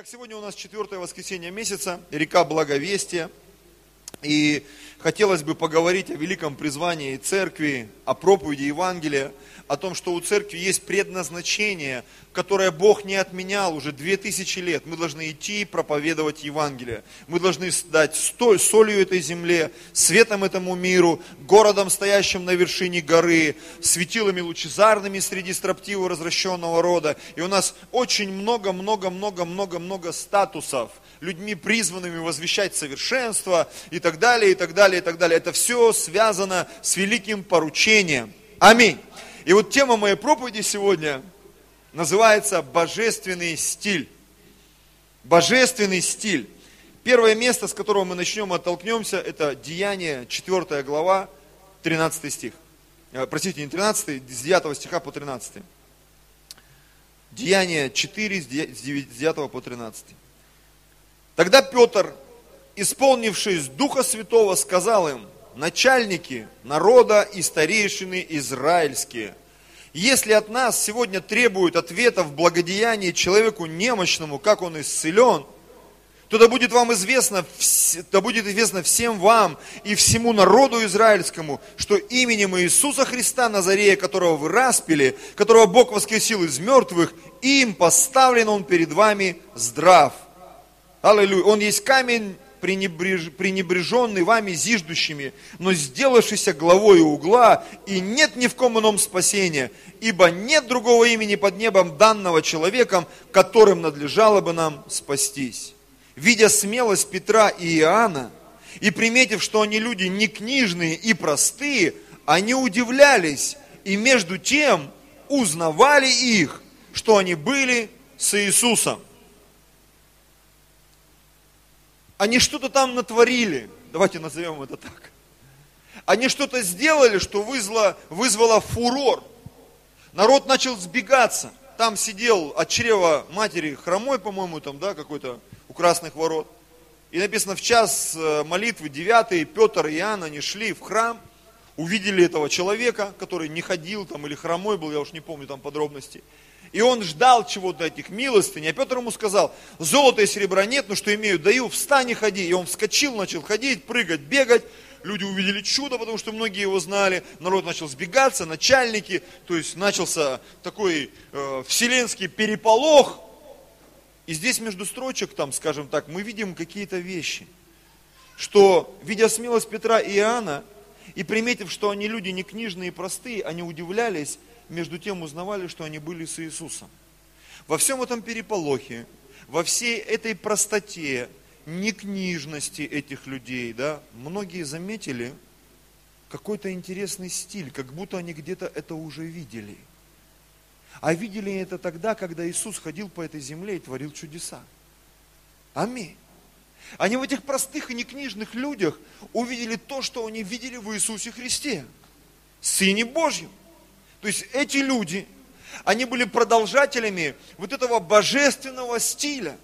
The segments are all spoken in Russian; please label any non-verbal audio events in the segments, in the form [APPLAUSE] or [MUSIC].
Итак, сегодня у нас четвертое воскресенье месяца, река Благовестия. И хотелось бы поговорить о великом призвании церкви, о проповеди Евангелия, о том, что у церкви есть предназначение, которое Бог не отменял уже две тысячи лет. Мы должны идти и проповедовать Евангелие. Мы должны стать солью этой земле, светом этому миру, городом, стоящим на вершине горы, светилами лучезарными среди строптивого развращенного рода. И у нас очень много-много-много-много-много статусов, людьми призванными возвещать совершенство и так далее, и так далее, и так далее. Это все связано с великим поручением. Аминь. И вот тема моей проповеди сегодня называется «Божественный стиль». Божественный стиль. Первое место, с которого мы начнем, оттолкнемся, это Деяние, 4 глава, 13 стих. Э, простите, не 13, с 9 стиха по 13. Деяние 4, с 9 по 13. Тогда Петр, исполнившись Духа Святого, сказал им – начальники народа и старейшины израильские. Если от нас сегодня требуют ответа в благодеянии человеку немощному, как он исцелен, то да будет вам известно, да будет известно всем вам и всему народу израильскому, что именем Иисуса Христа Назарея, которого вы распили, которого Бог воскресил из мертвых, им поставлен он перед вами здрав. Аллилуйя. Он есть камень пренебреж, пренебреженный вами зиждущими, но сделавшийся главой угла, и нет ни в ком ином спасения, ибо нет другого имени под небом данного человеком, которым надлежало бы нам спастись. Видя смелость Петра и Иоанна, и приметив, что они люди не книжные и простые, они удивлялись, и между тем узнавали их, что они были с Иисусом. Они что-то там натворили, давайте назовем это так. Они что-то сделали, что вызвало, вызвало фурор. Народ начал сбегаться. Там сидел от чрева матери хромой, по-моему, там, да, какой-то у красных ворот. И написано, в час э, молитвы 9 Петр и Иоанн, они шли в храм, увидели этого человека, который не ходил там или хромой был, я уж не помню там подробностей. И он ждал чего-то этих милостыней. А Петр ему сказал, золота и серебра нет, но что имею, даю, встань и ходи. И он вскочил, начал ходить, прыгать, бегать. Люди увидели чудо, потому что многие его знали. Народ начал сбегаться, начальники. То есть начался такой э, вселенский переполох. И здесь между строчек, там, скажем так, мы видим какие-то вещи. Что, видя смелость Петра и Иоанна, и приметив, что они люди не книжные и простые, они удивлялись, между тем узнавали, что они были с Иисусом. Во всем этом переполохе, во всей этой простоте, некнижности этих людей, да, многие заметили какой-то интересный стиль, как будто они где-то это уже видели. А видели это тогда, когда Иисус ходил по этой земле и творил чудеса. Аминь. Они в этих простых и некнижных людях увидели то, что они видели в Иисусе Христе, Сыне Божьем. То есть эти люди, они были продолжателями вот этого божественного стиля.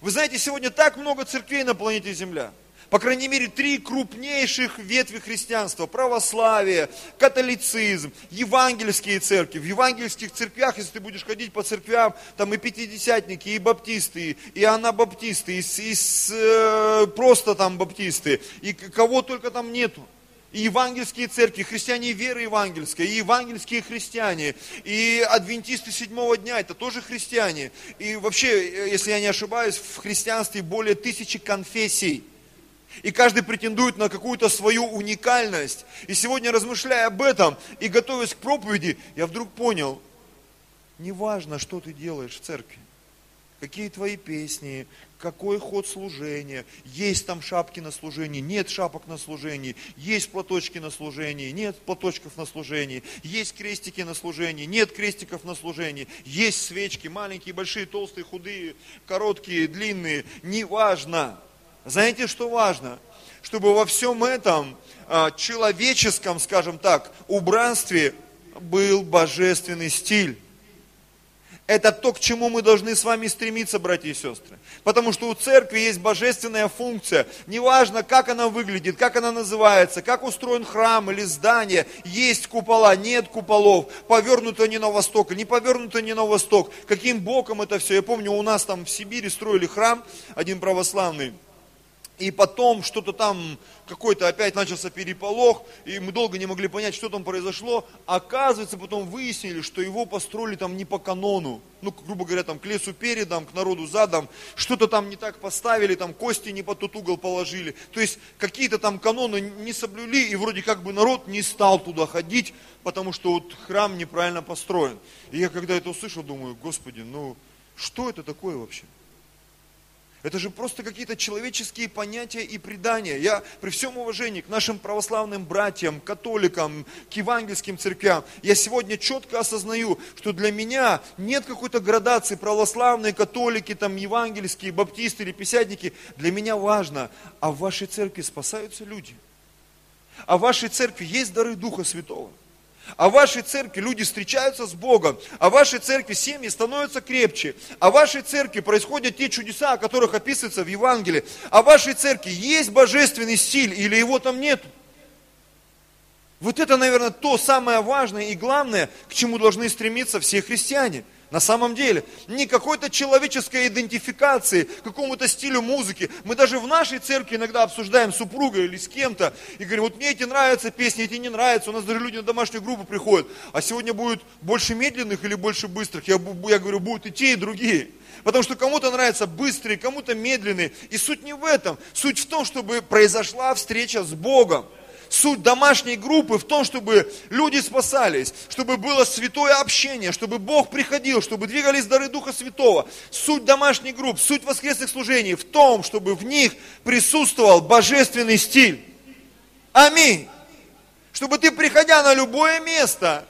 Вы знаете, сегодня так много церквей на планете Земля. По крайней мере, три крупнейших ветви христианства. Православие, католицизм, евангельские церкви. В евангельских церквях, если ты будешь ходить по церквям, там и пятидесятники, и баптисты, и анабаптисты, и, и э, просто там баптисты, и кого только там нету и евангельские церкви, христиане веры евангельской, и евангельские христиане, и адвентисты седьмого дня, это тоже христиане. И вообще, если я не ошибаюсь, в христианстве более тысячи конфессий. И каждый претендует на какую-то свою уникальность. И сегодня, размышляя об этом и готовясь к проповеди, я вдруг понял, неважно, что ты делаешь в церкви какие твои песни, какой ход служения, есть там шапки на служении, нет шапок на служении, есть платочки на служении, нет платочков на служении, есть крестики на служении, нет крестиков на служении, есть свечки, маленькие, большие, толстые, худые, короткие, длинные, неважно. Знаете, что важно? Чтобы во всем этом а, человеческом, скажем так, убранстве был божественный стиль. Это то, к чему мы должны с вами стремиться, братья и сестры. Потому что у церкви есть божественная функция. Неважно, как она выглядит, как она называется, как устроен храм или здание, есть купола, нет куполов, повернуто не на восток, не повернуто не на восток, каким боком это все. Я помню, у нас там в Сибири строили храм, один православный, и потом что-то там, какой-то опять начался переполох, и мы долго не могли понять, что там произошло. Оказывается, потом выяснили, что его построили там не по канону. Ну, грубо говоря, там к лесу передом, к народу задом. Что-то там не так поставили, там кости не по тот угол положили. То есть какие-то там каноны не соблюли, и вроде как бы народ не стал туда ходить, потому что вот храм неправильно построен. И я когда это услышал, думаю, Господи, ну что это такое вообще? Это же просто какие-то человеческие понятия и предания. Я при всем уважении к нашим православным братьям, католикам, к евангельским церквям, я сегодня четко осознаю, что для меня нет какой-то градации православные, католики, там, евангельские, баптисты или писятники. Для меня важно, а в вашей церкви спасаются люди. А в вашей церкви есть дары Духа Святого. А в вашей церкви люди встречаются с Богом, а в вашей церкви семьи становятся крепче, а в вашей церкви происходят те чудеса, о которых описывается в Евангелии, а в вашей церкви есть божественный стиль или его там нет. Вот это, наверное, то самое важное и главное, к чему должны стремиться все христиане – на самом деле, не какой-то человеческой идентификации, какому-то стилю музыки. Мы даже в нашей церкви иногда обсуждаем с супругой или с кем-то и говорим, вот мне эти нравятся песни, эти не нравятся. У нас даже люди на домашнюю группу приходят. А сегодня будет больше медленных или больше быстрых? Я, я говорю, будут и те, и другие. Потому что кому-то нравятся быстрые, кому-то медленные. И суть не в этом. Суть в том, чтобы произошла встреча с Богом суть домашней группы в том, чтобы люди спасались, чтобы было святое общение, чтобы Бог приходил, чтобы двигались дары Духа Святого. Суть домашней групп, суть воскресных служений в том, чтобы в них присутствовал божественный стиль. Аминь. Чтобы ты, приходя на любое место,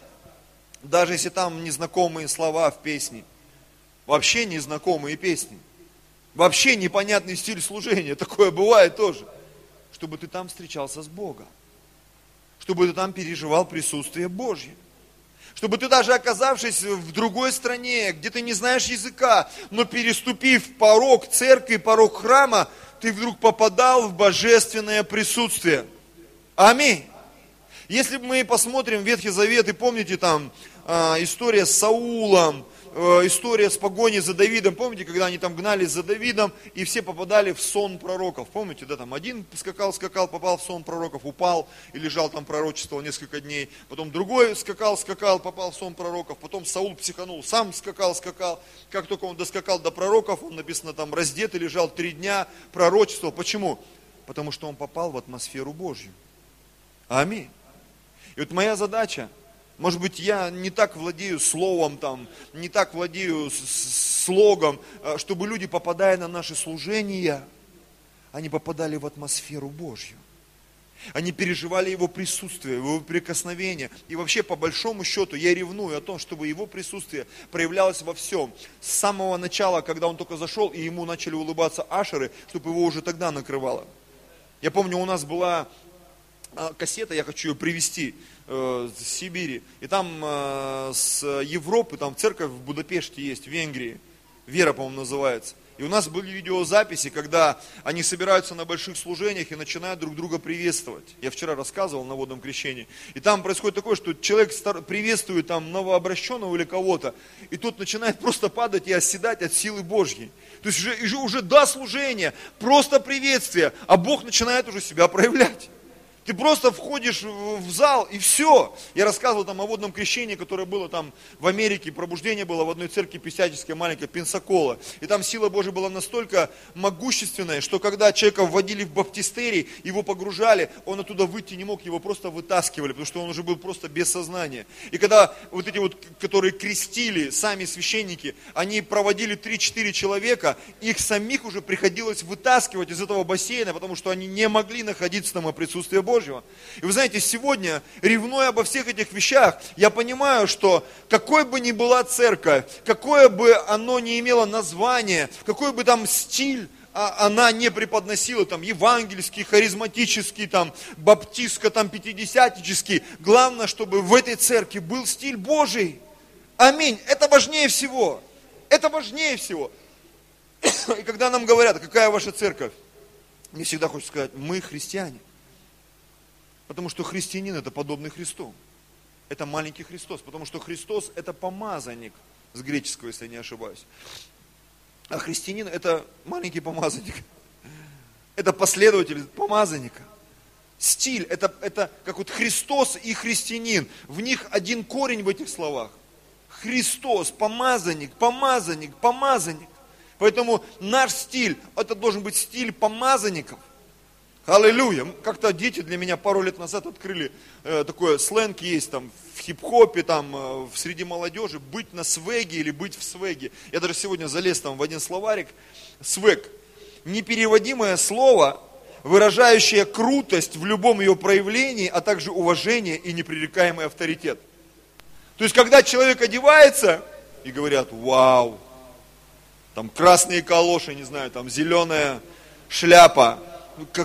даже если там незнакомые слова в песне, вообще незнакомые песни, вообще непонятный стиль служения, [LAUGHS] такое бывает тоже, чтобы ты там встречался с Богом чтобы ты там переживал присутствие Божье. Чтобы ты даже оказавшись в другой стране, где ты не знаешь языка, но переступив порог церкви, порог храма, ты вдруг попадал в божественное присутствие. Аминь. Если мы посмотрим Ветхий Завет и помните там э, история с Саулом, история с погоней за Давидом, помните, когда они там гнались за Давидом, и все попадали в сон пророков, помните, да, там один скакал, скакал, попал в сон пророков, упал и лежал там пророчествовал несколько дней, потом другой скакал, скакал, попал в сон пророков, потом Саул психанул, сам скакал, скакал, как только он доскакал до пророков, он написано там раздетый, лежал три дня, пророчествовал, почему? Потому что он попал в атмосферу Божью. Аминь. И вот моя задача – может быть, я не так владею словом, там, не так владею слогом, э, чтобы люди, попадая на наши служения, они попадали в атмосферу Божью. Они переживали Его присутствие, Его прикосновение. И вообще, по большому счету, я ревную о том, чтобы Его присутствие проявлялось во всем. С самого начала, когда Он только зашел, и Ему начали улыбаться ашеры, чтобы Его уже тогда накрывало. Я помню, у нас была а, кассета, я хочу ее привести э, с Сибири. И там э, с Европы, там церковь в Будапеште есть, в Венгрии. Вера, по-моему, называется. И у нас были видеозаписи, когда они собираются на больших служениях и начинают друг друга приветствовать. Я вчера рассказывал на водном крещении. И там происходит такое, что человек приветствует там новообращенного или кого-то, и тот начинает просто падать и оседать от силы Божьей. То есть уже, уже, уже до служения, просто приветствие, а Бог начинает уже себя проявлять. Ты просто входишь в зал и все. Я рассказывал там о водном крещении, которое было там в Америке, пробуждение было в одной церкви писательской, маленькой, Пенсакола. И там сила Божия была настолько могущественная, что когда человека вводили в баптистерий, его погружали, он оттуда выйти не мог, его просто вытаскивали, потому что он уже был просто без сознания. И когда вот эти вот, которые крестили, сами священники, они проводили 3-4 человека, их самих уже приходилось вытаскивать из этого бассейна, потому что они не могли находиться там о присутствии Божьего. Божьего. И вы знаете, сегодня, ревнуя обо всех этих вещах, я понимаю, что какой бы ни была церковь, какое бы оно ни имело название, какой бы там стиль а, она не преподносила, там, евангельский, харизматический, там, баптистско, там, пятидесятнический. Главное, чтобы в этой церкви был стиль Божий. Аминь. Это важнее всего. Это важнее всего. [COUGHS] И когда нам говорят, какая ваша церковь, мне всегда хочется сказать, мы христиане. Потому что христианин это подобный Христу. Это маленький Христос, потому что Христос это помазанник, с греческого, если я не ошибаюсь. А христианин это маленький помазанник. Это последователь помазанника. Стиль, это, это как вот Христос и христианин. В них один корень в этих словах. Христос, помазанник, помазанник, помазанник. Поэтому наш стиль, это должен быть стиль помазанников. Аллилуйя. Как-то дети для меня пару лет назад открыли э, такое сленг есть там в хип-хопе, там э, в среди молодежи, быть на свеге или быть в свеге. Я даже сегодня залез там в один словарик. Свег. Непереводимое слово, выражающее крутость в любом ее проявлении, а также уважение и непререкаемый авторитет. То есть, когда человек одевается и говорят, вау, там красные калоши, не знаю, там зеленая шляпа,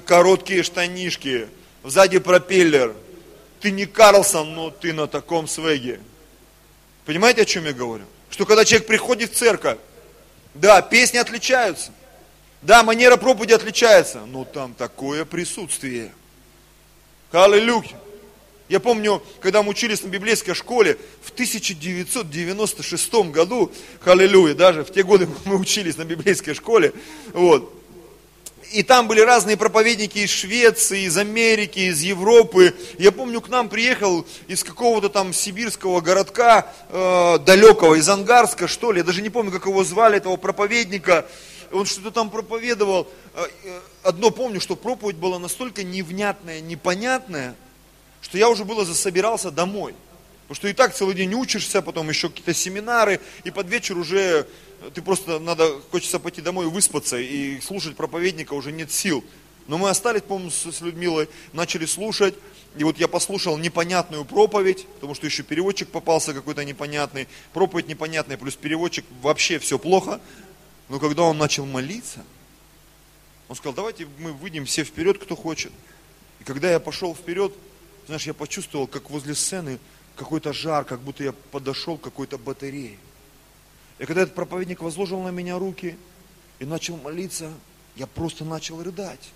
короткие штанишки, сзади пропеллер. Ты не Карлсон, но ты на таком свеге. Понимаете, о чем я говорю? Что когда человек приходит в церковь, да, песни отличаются, да, манера проповеди отличается, но там такое присутствие. Аллилуйя. Я помню, когда мы учились на библейской школе в 1996 году, аллилуйя, даже в те годы [LAUGHS] мы учились на библейской школе, вот, и там были разные проповедники из Швеции, из Америки, из Европы. Я помню, к нам приехал из какого-то там сибирского городка, э, далекого, из Ангарска, что ли, я даже не помню, как его звали, этого проповедника. Он что-то там проповедовал. Э, э, одно помню, что проповедь была настолько невнятная, непонятная, что я уже было засобирался домой. Потому что и так целый день учишься, потом еще какие-то семинары, и под вечер уже ты просто надо, хочется пойти домой выспаться, и слушать проповедника уже нет сил. Но мы остались, по-моему, с Людмилой, начали слушать, и вот я послушал непонятную проповедь, потому что еще переводчик попался какой-то непонятный, проповедь непонятная, плюс переводчик, вообще все плохо. Но когда он начал молиться, он сказал, давайте мы выйдем все вперед, кто хочет. И когда я пошел вперед, знаешь, я почувствовал, как возле сцены какой-то жар, как будто я подошел к какой-то батарее. И когда этот проповедник возложил на меня руки и начал молиться, я просто начал рыдать.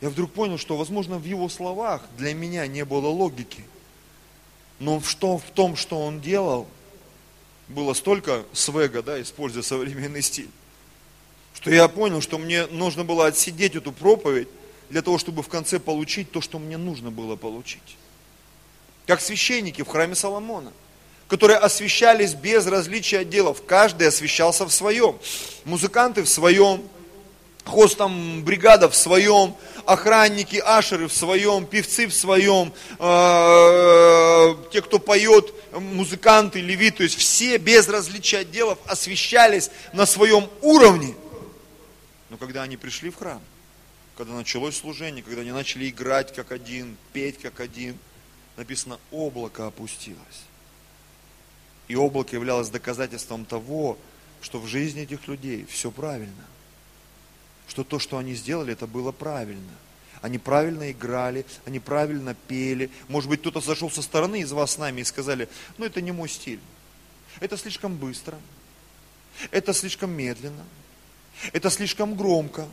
Я вдруг понял, что, возможно, в его словах для меня не было логики. Но что, в том, что он делал, было столько свега, да, используя современный стиль, что я понял, что мне нужно было отсидеть эту проповедь для того, чтобы в конце получить то, что мне нужно было получить. Как священники в храме Соломона, которые освещались без различия отделов. Каждый освещался в своем. Музыканты в своем, хост там бригада в своем, охранники, ашеры в своем, певцы в своем, э, те, кто поет, музыканты, левиты, то есть все без различия отделов освещались на своем уровне. Но когда они пришли в храм, когда началось служение, когда они начали играть как один, петь как один, написано, облако опустилось. И облако являлось доказательством того, что в жизни этих людей все правильно. Что то, что они сделали, это было правильно. Они правильно играли, они правильно пели. Может быть, кто-то зашел со стороны из вас с нами и сказали, ну это не мой стиль. Это слишком быстро. Это слишком медленно. Это слишком громко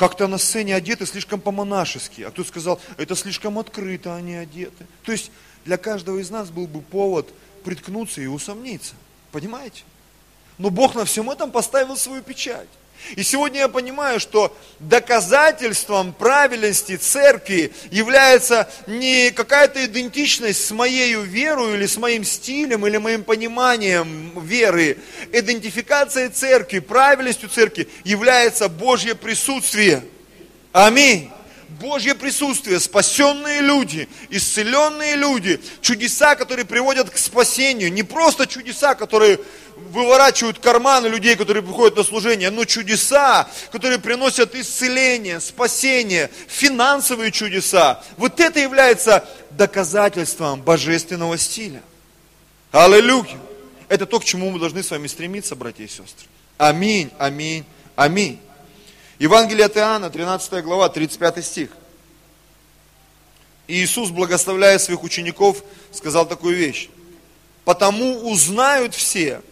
как-то на сцене одеты слишком по-монашески, а кто сказал, это слишком открыто они одеты. То есть для каждого из нас был бы повод приткнуться и усомниться. Понимаете? Но Бог на всем этом поставил свою печать. И сегодня я понимаю, что доказательством правильности церкви является не какая-то идентичность с моей верой или с моим стилем или моим пониманием веры. Идентификацией церкви, правильностью церкви является Божье присутствие. Аминь. Божье присутствие, спасенные люди, исцеленные люди, чудеса, которые приводят к спасению, не просто чудеса, которые выворачивают карманы людей, которые приходят на служение, но чудеса, которые приносят исцеление, спасение, финансовые чудеса. Вот это является доказательством божественного стиля. Аллилуйя! Это то, к чему мы должны с вами стремиться, братья и сестры. Аминь, аминь, аминь. Евангелие от Иоанна, 13 глава, 35 стих. И Иисус, благословляя своих учеников, сказал такую вещь. Потому узнают все,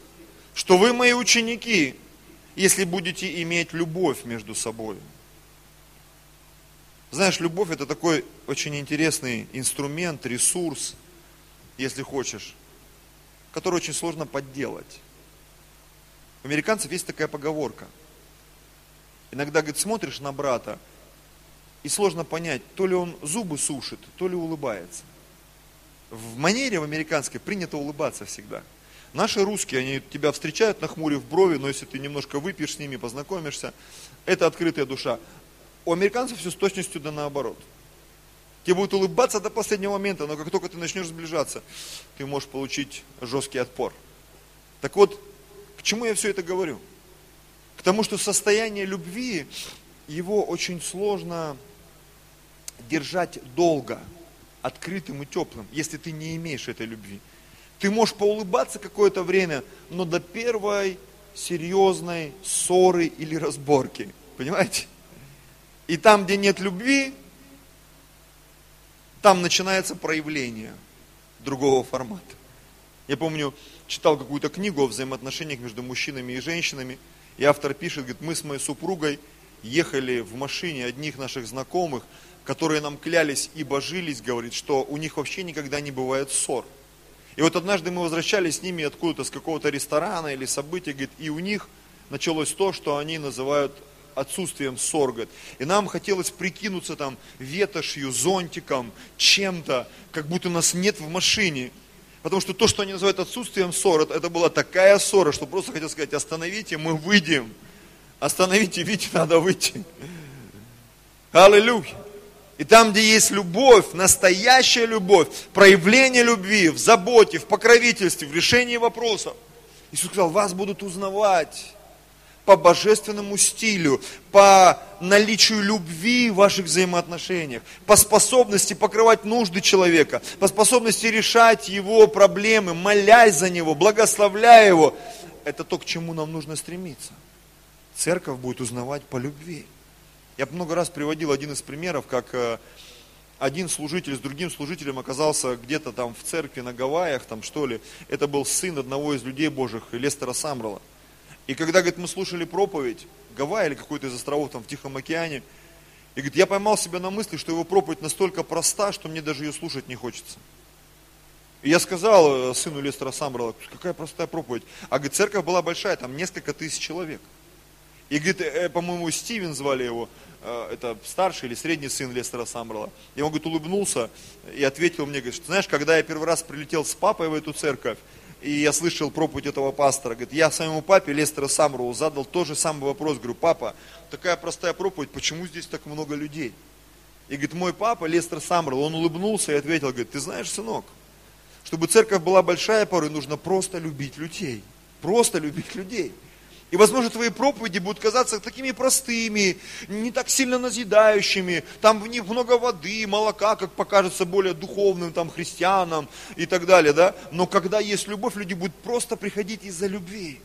что вы мои ученики, если будете иметь любовь между собой. Знаешь, любовь это такой очень интересный инструмент, ресурс, если хочешь, который очень сложно подделать. У американцев есть такая поговорка. Иногда, говорит, смотришь на брата, и сложно понять, то ли он зубы сушит, то ли улыбается. В манере в американской принято улыбаться всегда. Наши русские, они тебя встречают, нахмурив брови, но если ты немножко выпьешь с ними, познакомишься, это открытая душа. У американцев все с точностью да наоборот. Тебе будут улыбаться до последнего момента, но как только ты начнешь сближаться, ты можешь получить жесткий отпор. Так вот, к чему я все это говорю? К тому, что состояние любви, его очень сложно держать долго, открытым и теплым, если ты не имеешь этой любви. Ты можешь поулыбаться какое-то время, но до первой серьезной ссоры или разборки. Понимаете? И там, где нет любви, там начинается проявление другого формата. Я помню, читал какую-то книгу о взаимоотношениях между мужчинами и женщинами, и автор пишет, говорит, мы с моей супругой ехали в машине одних наших знакомых, которые нам клялись и божились, говорит, что у них вообще никогда не бывает ссор. И вот однажды мы возвращались с ними откуда-то, с какого-то ресторана или события, говорит, и у них началось то, что они называют отсутствием ссор, говорит. И нам хотелось прикинуться там ветошью, зонтиком, чем-то, как будто нас нет в машине. Потому что то, что они называют отсутствием ссор, это, это была такая ссора, что просто хотел сказать, остановите, мы выйдем. Остановите, видите, надо выйти. Аллилуйя. И там, где есть любовь, настоящая любовь, проявление любви в заботе, в покровительстве, в решении вопросов. Иисус сказал, вас будут узнавать по божественному стилю, по наличию любви в ваших взаимоотношениях, по способности покрывать нужды человека, по способности решать его проблемы, молясь за него, благословляя его. Это то, к чему нам нужно стремиться. Церковь будет узнавать по любви. Я много раз приводил один из примеров, как э, один служитель с другим служителем оказался где-то там в церкви на Гавайях, там что ли. Это был сын одного из людей Божьих, Лестера Самрала. И когда, говорит, мы слушали проповедь, Гавайи или какой-то из островов там в Тихом океане, и говорит, я поймал себя на мысли, что его проповедь настолько проста, что мне даже ее слушать не хочется. И я сказал э, сыну Лестера Самбрала, какая простая проповедь. А говорит, церковь была большая, там несколько тысяч человек. И говорит, э, по-моему, Стивен звали его, э, это старший или средний сын Лестера Самбрала. И он, говорит, улыбнулся и ответил мне, говорит, знаешь, когда я первый раз прилетел с папой в эту церковь, и я слышал проповедь этого пастора, говорит, я своему папе Лестера Самбралу задал тот же самый вопрос, говорю, папа, такая простая проповедь, почему здесь так много людей? И говорит, мой папа Лестер Самбрал, он улыбнулся и ответил, говорит, ты знаешь, сынок, чтобы церковь была большая порой, нужно просто любить людей. Просто любить людей. И, возможно, твои проповеди будут казаться такими простыми, не так сильно назидающими. Там в них много воды, молока, как покажется более духовным там, христианам и так далее. Да? Но когда есть любовь, люди будут просто приходить из-за любви.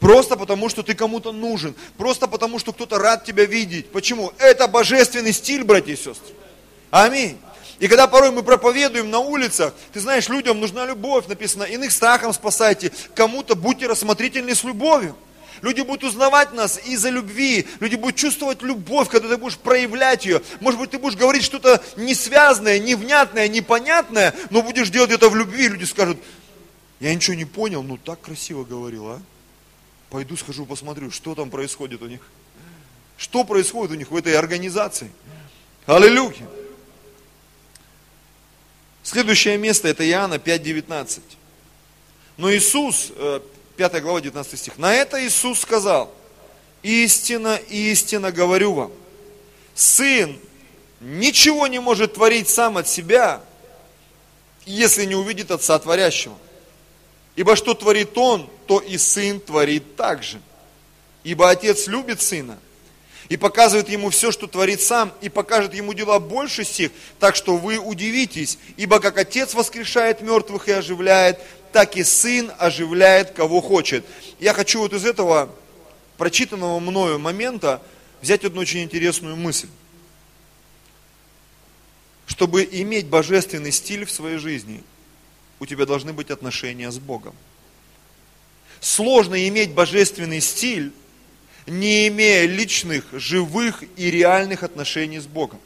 Просто потому, что ты кому-то нужен. Просто потому, что кто-то рад тебя видеть. Почему? Это божественный стиль, братья и сестры. Аминь. И когда порой мы проповедуем на улицах, ты знаешь, людям нужна любовь, написано, иных страхом спасайте, кому-то будьте рассмотрительны с любовью. Люди будут узнавать нас из-за любви. Люди будут чувствовать любовь, когда ты будешь проявлять ее. Может быть, ты будешь говорить что-то несвязанное, невнятное, непонятное, но будешь делать это в любви. Люди скажут, я ничего не понял, ну так красиво говорил, а? Пойду схожу, посмотрю, что там происходит у них. Что происходит у них в этой организации. Аллилуйя. Следующее место это Иоанна 5.19. Но Иисус, э, 5 глава, 19 стих. На это Иисус сказал, истина, истина говорю вам, Сын ничего не может творить сам от себя, если не увидит Отца Творящего. Ибо что творит Он, то и Сын творит так же. Ибо Отец любит Сына и показывает Ему все, что творит Сам, и покажет Ему дела больше всех, так что вы удивитесь, ибо как Отец воскрешает мертвых и оживляет, так и Сын оживляет, кого хочет. Я хочу вот из этого прочитанного мною момента взять одну очень интересную мысль. Чтобы иметь божественный стиль в своей жизни, у тебя должны быть отношения с Богом. Сложно иметь божественный стиль, не имея личных, живых и реальных отношений с Богом.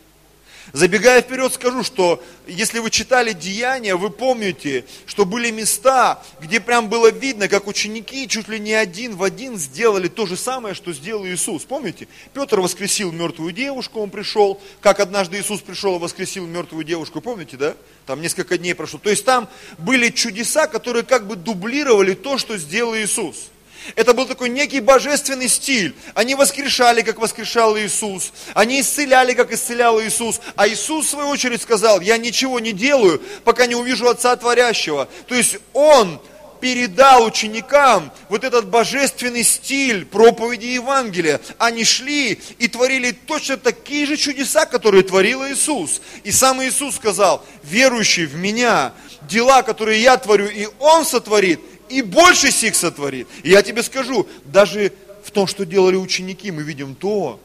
Забегая вперед, скажу, что если вы читали Деяния, вы помните, что были места, где прям было видно, как ученики чуть ли не один в один сделали то же самое, что сделал Иисус. Помните? Петр воскресил мертвую девушку, он пришел, как однажды Иисус пришел и воскресил мертвую девушку, помните, да? Там несколько дней прошло. То есть там были чудеса, которые как бы дублировали то, что сделал Иисус. Это был такой некий божественный стиль. Они воскрешали, как воскрешал Иисус. Они исцеляли, как исцелял Иисус. А Иисус, в свою очередь, сказал, я ничего не делаю, пока не увижу Отца Творящего. То есть Он передал ученикам вот этот божественный стиль проповеди Евангелия. Они шли и творили точно такие же чудеса, которые творил Иисус. И сам Иисус сказал, верующий в Меня, дела, которые я творю, и Он сотворит, и больше сих сотворит. И я тебе скажу, даже в том, что делали ученики, мы видим то,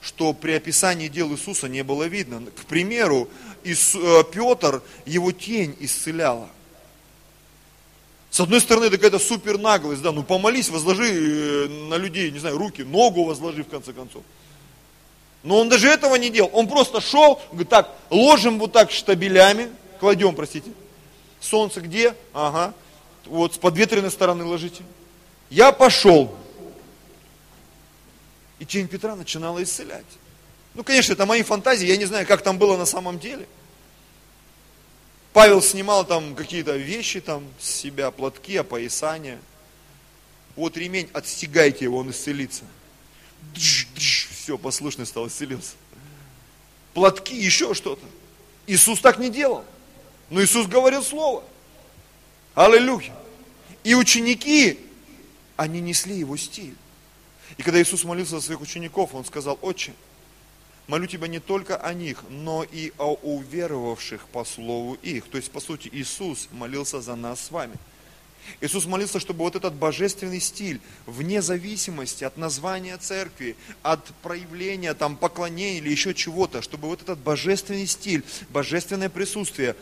что при описании дел Иисуса не было видно. К примеру, э, Петр, его тень исцеляла. С одной стороны, это какая-то супер наглость, да, ну помолись, возложи э, на людей, не знаю, руки, ногу возложи в конце концов. Но он даже этого не делал. Он просто шел, говорит, так, ложим вот так штабелями, кладем, простите. Солнце где? Ага вот с подветренной стороны ложите. Я пошел. И тень Петра начинала исцелять. Ну, конечно, это мои фантазии, я не знаю, как там было на самом деле. Павел снимал там какие-то вещи там с себя, платки, опоясания. Вот ремень, отстегайте его, он исцелится. Дж, дж, все, послушный стал, исцелился. Платки, еще что-то. Иисус так не делал. Но Иисус говорил слово. Аллилуйя. И ученики, они несли его стиль. И когда Иисус молился за своих учеников, Он сказал, Отче, молю Тебя не только о них, но и о уверовавших по слову их. То есть, по сути, Иисус молился за нас с вами. Иисус молился, чтобы вот этот божественный стиль, вне зависимости от названия церкви, от проявления там поклонения или еще чего-то, чтобы вот этот божественный стиль, божественное присутствие,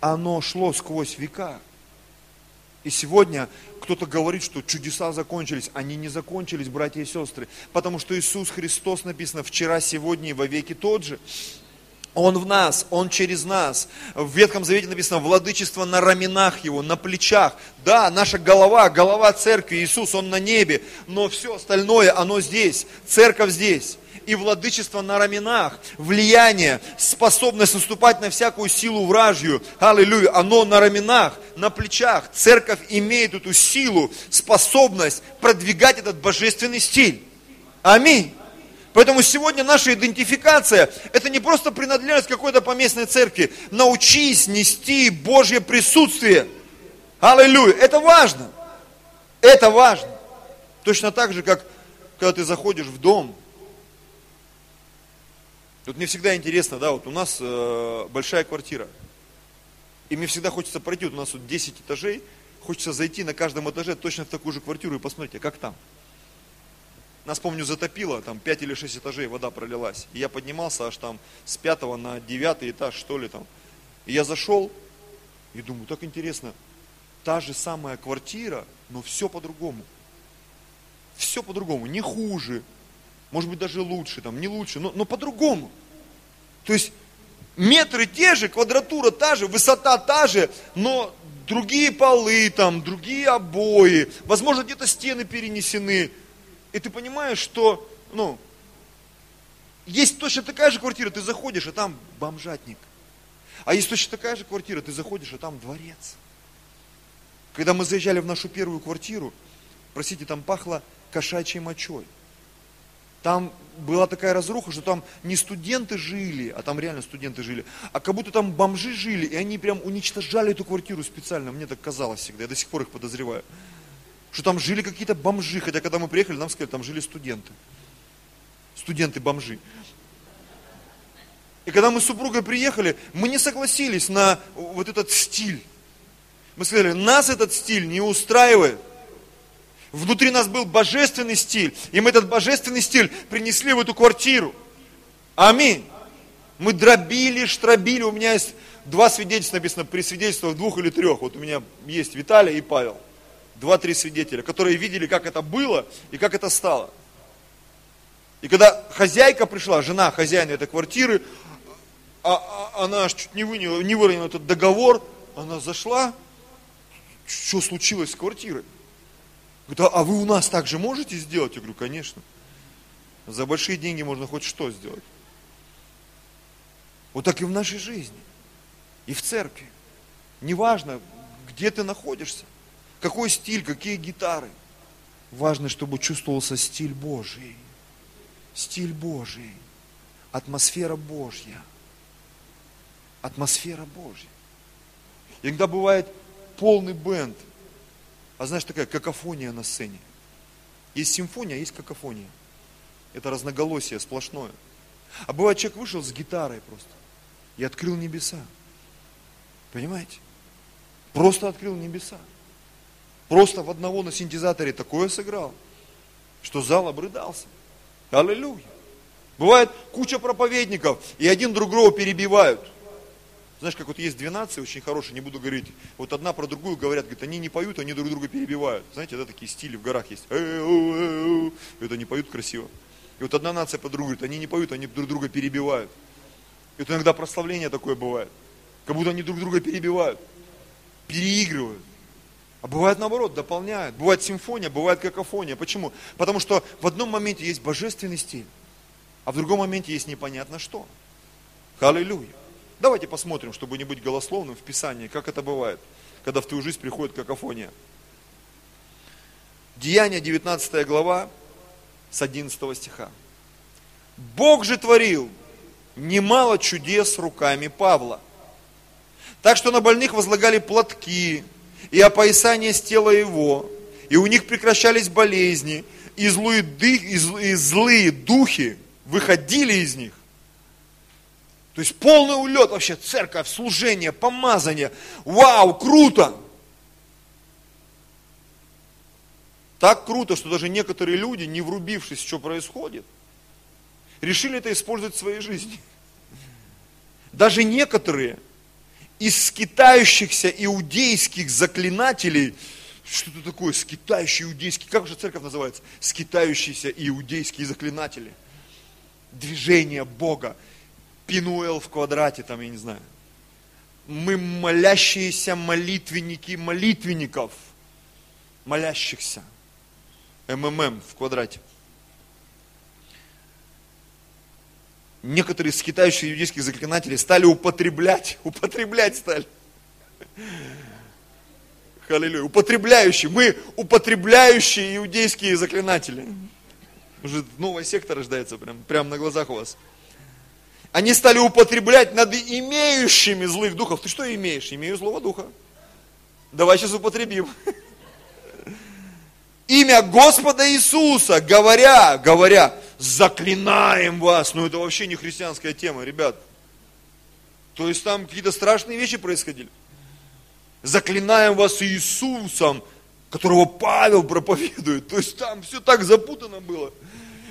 оно шло сквозь века. И сегодня кто-то говорит, что чудеса закончились. Они не закончились, братья и сестры. Потому что Иисус Христос написано вчера, сегодня и во веки тот же. Он в нас, Он через нас. В Ветхом Завете написано владычество на раменах Его, на плечах. Да, наша голова, голова церкви, Иисус, Он на небе, но все остальное, оно здесь, церковь здесь и владычество на раменах, влияние, способность наступать на всякую силу вражью, аллилуйя, оно на раменах, на плечах. Церковь имеет эту силу, способность продвигать этот божественный стиль. Аминь. Поэтому сегодня наша идентификация, это не просто принадлежность какой-то поместной церкви. Научись нести Божье присутствие. Аллилуйя. Это важно. Это важно. Точно так же, как когда ты заходишь в дом, вот мне всегда интересно, да, вот у нас э, большая квартира. И мне всегда хочется пройти, вот у нас вот 10 этажей, хочется зайти на каждом этаже точно в такую же квартиру и посмотреть, а как там. Нас, помню, затопило, там 5 или 6 этажей вода пролилась. И я поднимался аж там с 5 на 9 этаж, что ли там. И я зашел и думаю, так интересно, та же самая квартира, но все по-другому. Все по-другому, не хуже, может быть даже лучше, там, не лучше, но, но по-другому. То есть метры те же, квадратура та же, высота та же, но другие полы, там, другие обои, возможно, где-то стены перенесены. И ты понимаешь, что, ну, есть точно такая же квартира, ты заходишь, а там бомжатник. А есть точно такая же квартира, ты заходишь, а там дворец. Когда мы заезжали в нашу первую квартиру, простите, там пахло кошачьей мочой. Там была такая разруха, что там не студенты жили, а там реально студенты жили, а как будто там бомжи жили, и они прям уничтожали эту квартиру специально, мне так казалось всегда, я до сих пор их подозреваю. Что там жили какие-то бомжи, хотя когда мы приехали, нам сказали, там жили студенты. Студенты-бомжи. И когда мы с супругой приехали, мы не согласились на вот этот стиль. Мы сказали, нас этот стиль не устраивает. Внутри нас был божественный стиль, и мы этот божественный стиль принесли в эту квартиру. Аминь. Мы дробили, штробили. У меня есть два свидетельства написано, при свидетельствах двух или трех. Вот у меня есть Виталий и Павел. два-три свидетеля, которые видели, как это было и как это стало. И когда хозяйка пришла, жена хозяина этой квартиры, а, а, она чуть не, выняла, не выронила этот договор, она зашла, что случилось с квартирой? Говорит, а, а вы у нас так же можете сделать? Я говорю, конечно. За большие деньги можно хоть что сделать. Вот так и в нашей жизни. И в церкви. Неважно, где ты находишься, какой стиль, какие гитары. Важно, чтобы чувствовался стиль Божий. Стиль Божий. Атмосфера Божья. Атмосфера Божья. Иногда бывает полный бенд. А знаешь, такая какофония на сцене. Есть симфония, а есть какофония. Это разноголосие сплошное. А бывает, человек вышел с гитарой просто и открыл небеса. Понимаете? Просто открыл небеса. Просто в одного на синтезаторе такое сыграл, что зал обрыдался. Аллилуйя. Бывает куча проповедников, и один друг друга перебивают. Знаешь, как вот есть две нации очень хорошие, не буду говорить. Вот одна про другую говорят, говорят, они не поют, они друг друга перебивают. Знаете, да, такие стили в горах есть. И это не поют красиво. И вот одна нация по другой говорит, они не поют, они друг друга перебивают. И вот иногда прославление такое бывает. Как будто они друг друга перебивают, переигрывают. А бывает наоборот, дополняют. Бывает симфония, бывает какофония. Почему? Потому что в одном моменте есть божественный стиль, а в другом моменте есть непонятно что. Аллилуйя. Давайте посмотрим, чтобы не быть голословным в Писании, как это бывает, когда в твою жизнь приходит какофония. Деяние 19 глава с 11 стиха. Бог же творил немало чудес руками Павла. Так что на больных возлагали платки и опоясание с тела его, и у них прекращались болезни, и злые, дых, и злые духи выходили из них. То есть полный улет вообще, церковь, служение, помазание. Вау, круто! Так круто, что даже некоторые люди, не врубившись, что происходит, решили это использовать в своей жизни. Даже некоторые из скитающихся иудейских заклинателей, что это такое, скитающие иудейские, как же церковь называется? Скитающиеся иудейские заклинатели. Движение Бога. Пинуэл в квадрате, там, я не знаю. Мы молящиеся молитвенники молитвенников, молящихся. МММ в квадрате. некоторые скитающие иудейских заклинателей стали употреблять, [LAUGHS] употреблять стали. Аллилуйя. Употребляющие. Мы употребляющие иудейские заклинатели. Уже новая секта рождается прям, прям на глазах у вас. Они стали употреблять над имеющими злых духов. Ты что имеешь? Имею злого духа. Давай сейчас употребим. Имя Господа Иисуса, говоря, говоря, заклинаем вас. Ну это вообще не христианская тема, ребят. То есть там какие-то страшные вещи происходили. Заклинаем вас Иисусом, которого Павел проповедует. То есть там все так запутано было.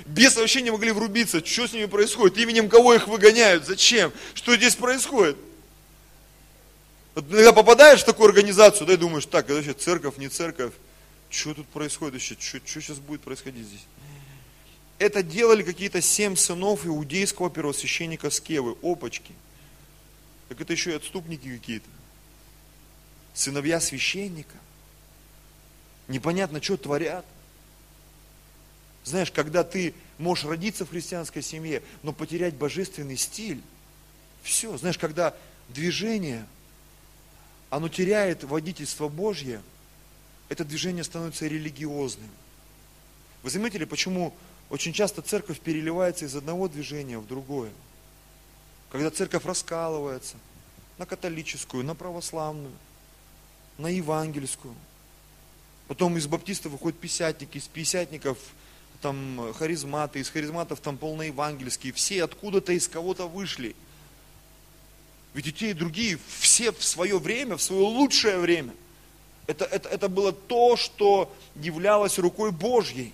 Бесы вообще не могли врубиться, что с ними происходит, именем кого их выгоняют, зачем, что здесь происходит. Иногда попадаешь в такую организацию, да, и думаешь, так, это вообще церковь, не церковь, что тут происходит вообще, что, что сейчас будет происходить здесь это делали какие-то семь сынов иудейского первосвященника Скевы, опачки. Так это еще и отступники какие-то. Сыновья священника. Непонятно, что творят. Знаешь, когда ты можешь родиться в христианской семье, но потерять божественный стиль, все. Знаешь, когда движение, оно теряет водительство Божье, это движение становится религиозным. Вы заметили, почему очень часто церковь переливается из одного движения в другое. Когда церковь раскалывается на католическую, на православную, на евангельскую. Потом из баптистов выходят писятники, из писятников там харизматы, из харизматов там полноевангельские. Все откуда-то из кого-то вышли. Ведь и те, и другие, все в свое время, в свое лучшее время. Это, это, это было то, что являлось рукой Божьей.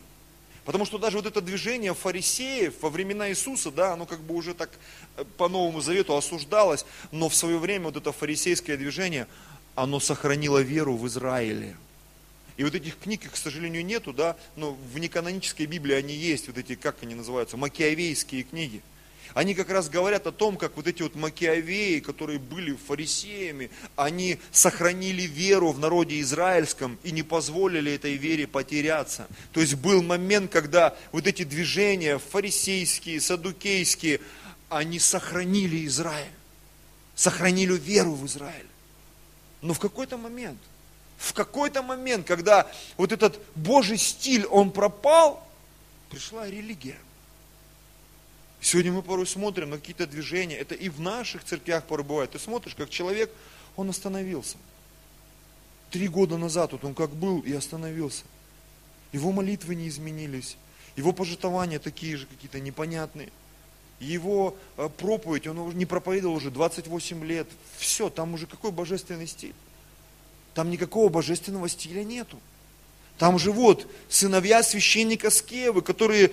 Потому что даже вот это движение фарисеев во времена Иисуса, да, оно как бы уже так э, по Новому Завету осуждалось, но в свое время вот это фарисейское движение, оно сохранило веру в Израиле. И вот этих книг, их, к сожалению, нету, да, но в неканонической Библии они есть, вот эти, как они называются, макиавейские книги. Они как раз говорят о том, как вот эти вот макиавеи, которые были фарисеями, они сохранили веру в народе израильском и не позволили этой вере потеряться. То есть был момент, когда вот эти движения фарисейские, садукейские, они сохранили Израиль, сохранили веру в Израиль. Но в какой-то момент – в какой-то момент, когда вот этот Божий стиль, он пропал, пришла религия. Сегодня мы порой смотрим на какие-то движения, это и в наших церквях порой бывает. Ты смотришь, как человек, он остановился. Три года назад вот он как был и остановился. Его молитвы не изменились, его пожитования такие же какие-то непонятные. Его э, проповедь, он уже не проповедовал уже 28 лет. Все, там уже какой божественный стиль. Там никакого божественного стиля нету. Там живут сыновья священника Скевы, которые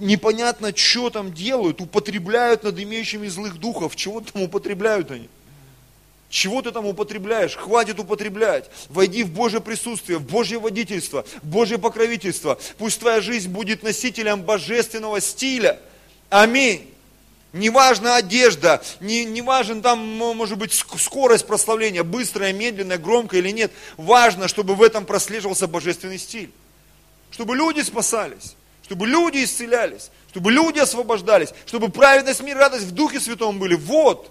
непонятно, что там делают, употребляют над имеющими злых духов. Чего там употребляют они? Чего ты там употребляешь? Хватит употреблять. Войди в Божье присутствие, в Божье водительство, в Божье покровительство. Пусть твоя жизнь будет носителем божественного стиля. Аминь. Не важна одежда, не, не важен там, может быть, скорость прославления, быстрая, медленная, громкая или нет. Важно, чтобы в этом прослеживался божественный стиль. Чтобы люди спасались, чтобы люди исцелялись, чтобы люди освобождались, чтобы праведность, мир, радость в Духе Святом были. Вот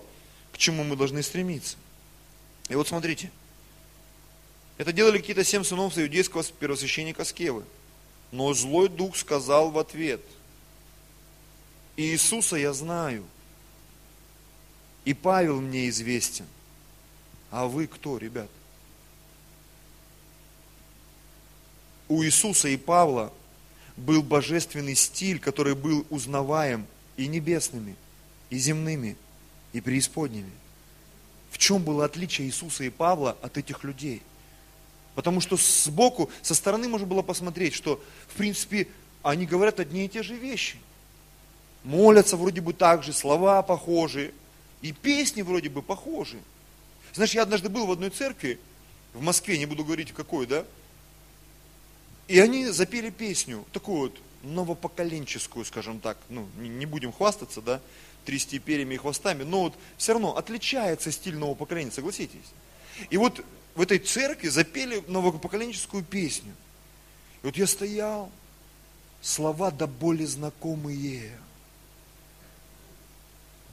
к чему мы должны стремиться. И вот смотрите, это делали какие-то семь сынов иудейского первосвященника Скевы. Но злой дух сказал в ответ – и Иисуса я знаю. И Павел мне известен. А вы кто, ребят? У Иисуса и Павла был божественный стиль, который был узнаваем и небесными, и земными, и преисподними. В чем было отличие Иисуса и Павла от этих людей? Потому что сбоку, со стороны можно было посмотреть, что, в принципе, они говорят одни и те же вещи молятся вроде бы так же, слова похожи, и песни вроде бы похожи. Знаешь, я однажды был в одной церкви, в Москве, не буду говорить какой, да, и они запели песню, такую вот новопоколенческую, скажем так, ну, не будем хвастаться, да, трясти перьями и хвостами, но вот все равно отличается стиль нового поколения, согласитесь. И вот в этой церкви запели новопоколенческую песню. И вот я стоял, слова до боли знакомые –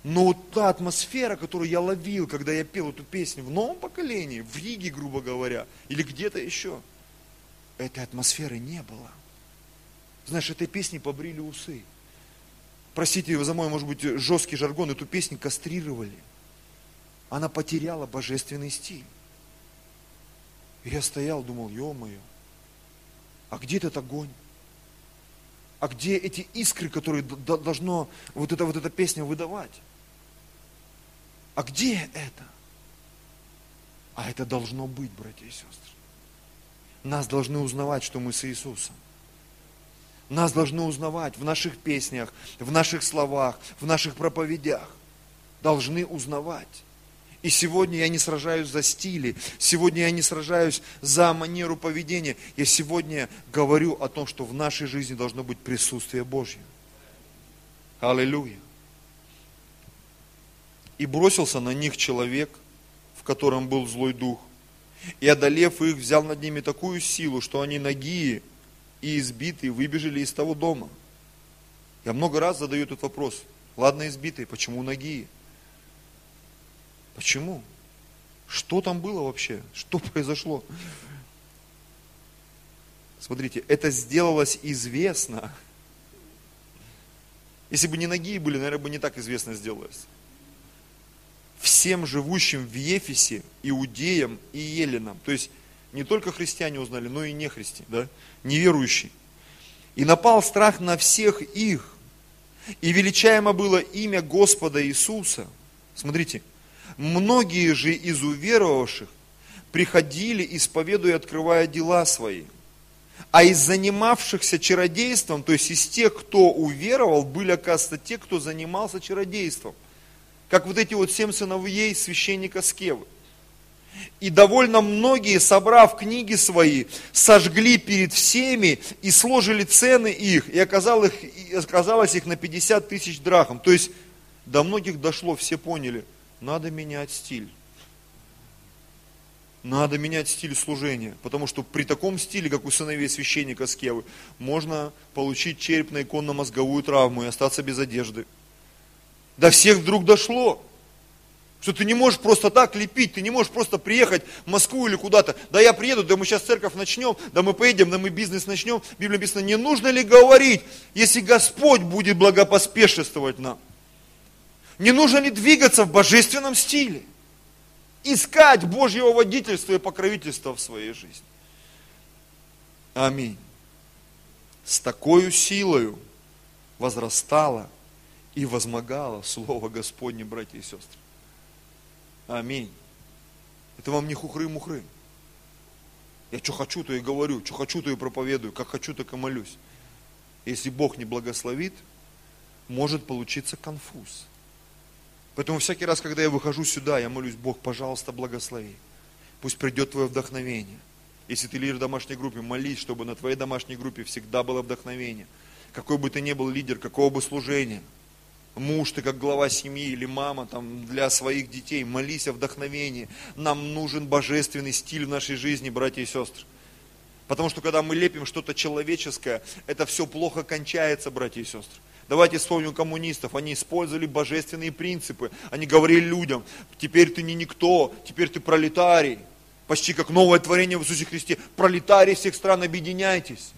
но вот та атмосфера, которую я ловил, когда я пел эту песню в новом поколении, в Риге, грубо говоря, или где-то еще, этой атмосферы не было. Знаешь, этой песни побрили усы. Простите за мой, может быть, жесткий жаргон, эту песню кастрировали. Она потеряла божественный стиль. И я стоял, думал, ё-моё, а где этот огонь? А где эти искры, которые должно вот эта, вот эта песня выдавать? А где это? А это должно быть, братья и сестры. Нас должны узнавать, что мы с Иисусом. Нас должны узнавать в наших песнях, в наших словах, в наших проповедях. Должны узнавать. И сегодня я не сражаюсь за стили, сегодня я не сражаюсь за манеру поведения. Я сегодня говорю о том, что в нашей жизни должно быть присутствие Божье. Аллилуйя и бросился на них человек, в котором был злой дух. И одолев их, взял над ними такую силу, что они нагие и избитые выбежали из того дома. Я много раз задаю этот вопрос. Ладно, избитые, почему нагие? Почему? Что там было вообще? Что [LAUGHS] произошло? Смотрите, это сделалось известно. Если бы не ноги были, наверное, бы не так известно сделалось всем живущим в Ефесе, иудеям и еленам. То есть не только христиане узнали, но и не христиане, да? неверующие. И напал страх на всех их. И величаемо было имя Господа Иисуса. Смотрите, многие же из уверовавших приходили, исповедуя, открывая дела свои. А из занимавшихся чародейством, то есть из тех, кто уверовал, были, оказывается, те, кто занимался чародейством как вот эти вот семь сыновей священника Скевы. И довольно многие, собрав книги свои, сожгли перед всеми и сложили цены их, и оказалось их, на 50 тысяч драхм. То есть до многих дошло, все поняли, надо менять стиль. Надо менять стиль служения, потому что при таком стиле, как у сыновей священника Скевы, можно получить черепно-иконно-мозговую травму и остаться без одежды. До всех вдруг дошло, что ты не можешь просто так лепить, ты не можешь просто приехать в Москву или куда-то. Да я приеду, да мы сейчас церковь начнем, да мы поедем, да мы бизнес начнем. Библия написано, не нужно ли говорить, если Господь будет благопоспешествовать нам? Не нужно ли двигаться в божественном стиле? искать Божьего водительства и покровительства в своей жизни. Аминь. С такой силою возрастало и возмогало Слово Господне, братья и сестры. Аминь. Это вам не хухры-мухры. Я что хочу, то и говорю, что хочу, то и проповедую, как хочу, так и молюсь. Если Бог не благословит, может получиться конфуз. Поэтому всякий раз, когда я выхожу сюда, я молюсь, Бог, пожалуйста, благослови. Пусть придет твое вдохновение. Если ты лидер домашней группы, молись, чтобы на твоей домашней группе всегда было вдохновение. Какой бы ты ни был лидер, какого бы служения, муж ты как глава семьи или мама там, для своих детей, молись о вдохновении. Нам нужен божественный стиль в нашей жизни, братья и сестры. Потому что когда мы лепим что-то человеческое, это все плохо кончается, братья и сестры. Давайте вспомним коммунистов. Они использовали божественные принципы. Они говорили людям, теперь ты не никто, теперь ты пролетарий. Почти как новое творение в Иисусе Христе. Пролетарии всех стран, объединяйтесь.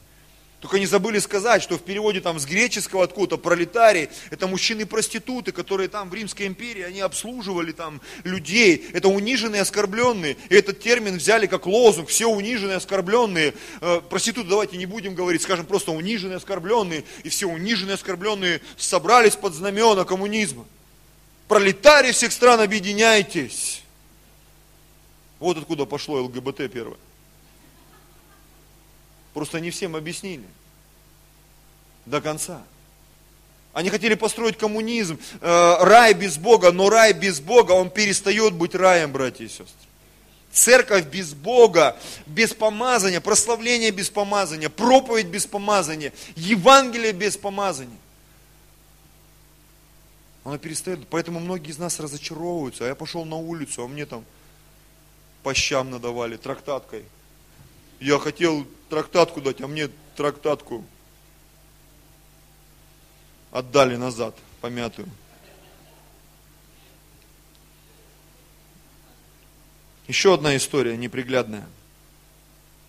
Только не забыли сказать, что в переводе там с греческого откуда пролетарии, это мужчины-проституты, которые там в Римской империи, они обслуживали там людей. Это униженные, оскорбленные. И этот термин взяли как лозунг. Все униженные, оскорбленные. Э, проституты давайте не будем говорить, скажем просто униженные, оскорбленные. И все униженные, оскорбленные собрались под знамена коммунизма. Пролетарии всех стран, объединяйтесь. Вот откуда пошло ЛГБТ первое. Просто не всем объяснили до конца. Они хотели построить коммунизм, э, рай без Бога, но рай без Бога, он перестает быть раем, братья и сестры. Церковь без Бога, без помазания, прославление без помазания, проповедь без помазания, Евангелие без помазания. Она перестает, поэтому многие из нас разочаровываются. А я пошел на улицу, а мне там по щам надавали трактаткой. Я хотел трактатку дать, а мне трактатку отдали назад, помятую. Еще одна история неприглядная.